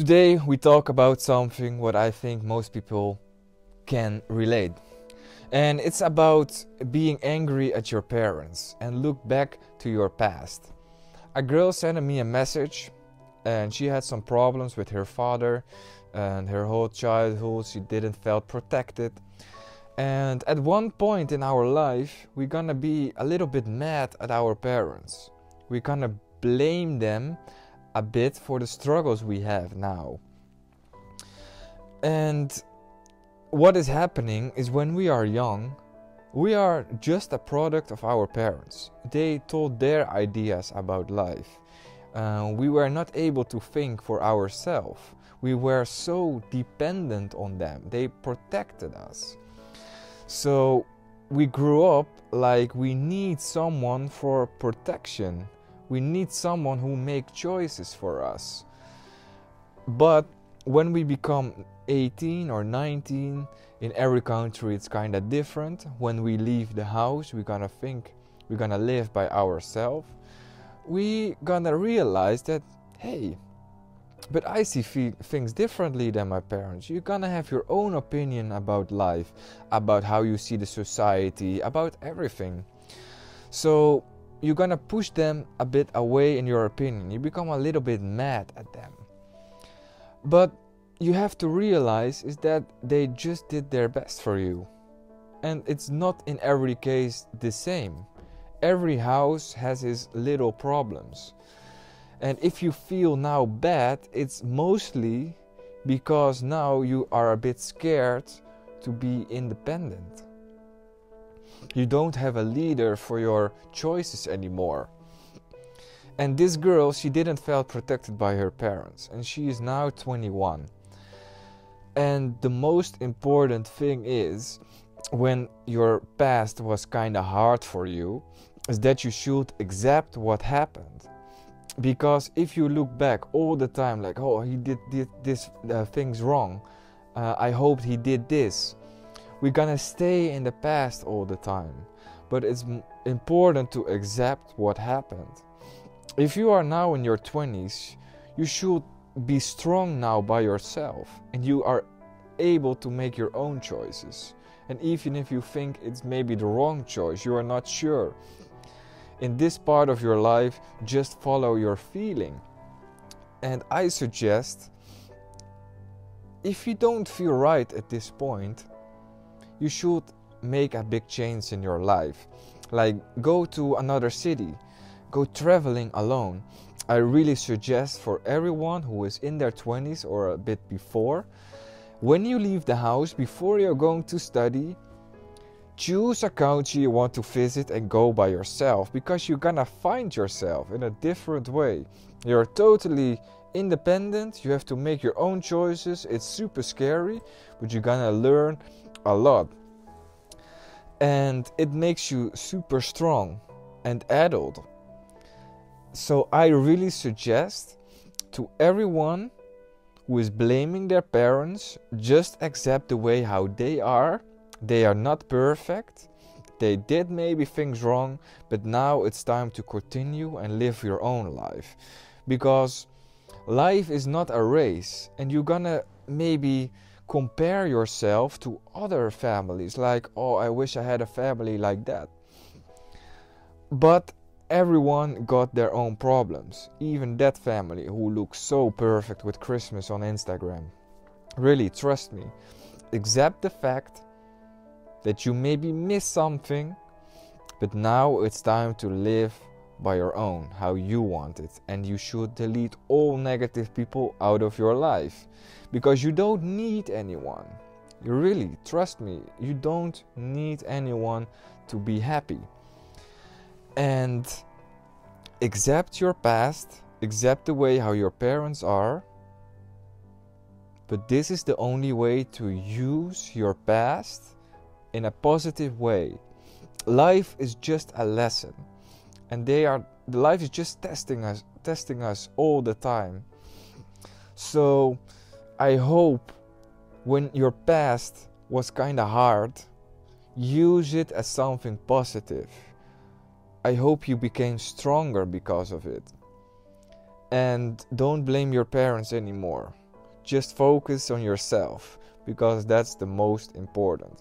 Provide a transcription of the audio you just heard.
Today we talk about something what I think most people can relate. And it's about being angry at your parents and look back to your past. A girl sent me a message and she had some problems with her father and her whole childhood she didn't felt protected. And at one point in our life, we're gonna be a little bit mad at our parents. We're gonna blame them a bit for the struggles we have now. And what is happening is when we are young, we are just a product of our parents. They told their ideas about life. Uh, we were not able to think for ourselves. We were so dependent on them. They protected us. So we grew up like we need someone for protection we need someone who make choices for us. But when we become 18 or 19, in every country it's kind of different. When we leave the house, we're gonna think we're gonna live by ourselves. We gonna realize that, hey, but I see things differently than my parents. You're gonna have your own opinion about life, about how you see the society, about everything. So you're gonna push them a bit away in your opinion. You become a little bit mad at them. But you have to realize is that they just did their best for you. And it's not in every case the same. Every house has its little problems. And if you feel now bad, it's mostly because now you are a bit scared to be independent. You don't have a leader for your choices anymore. And this girl, she didn't feel protected by her parents, and she is now 21. And the most important thing is when your past was kind of hard for you, is that you should accept what happened. Because if you look back all the time, like, oh, he did, did this uh, things wrong, uh, I hoped he did this, we're gonna stay in the past all the time, but it's important to accept what happened. If you are now in your 20s, you should be strong now by yourself and you are able to make your own choices. And even if you think it's maybe the wrong choice, you are not sure. In this part of your life, just follow your feeling. And I suggest if you don't feel right at this point, you should make a big change in your life. Like go to another city, go traveling alone. I really suggest for everyone who is in their 20s or a bit before, when you leave the house before you're going to study, choose a country you want to visit and go by yourself because you're gonna find yourself in a different way. You're totally independent, you have to make your own choices. It's super scary, but you're gonna learn a lot. And it makes you super strong and adult. So I really suggest to everyone who is blaming their parents just accept the way how they are. They are not perfect. They did maybe things wrong, but now it's time to continue and live your own life. Because life is not a race and you're gonna maybe compare yourself to other families like oh i wish i had a family like that. But everyone got their own problems. Even that family who looks so perfect with christmas on instagram. Really trust me accept the fact that you maybe missed something but now it's time to live by your own how you want it and you should delete all negative people out of your life because you don't need anyone. You really, trust me, you don't need anyone to be happy. And accept your past, accept the way how your parents are. But this is the only way to use your past in a positive way. Life is just a lesson. And they are the life is just testing us testing us all the time. So I hope when your past was kind of hard, use it as something positive. I hope you became stronger because of it. And don't blame your parents anymore. just focus on yourself because that's the most important.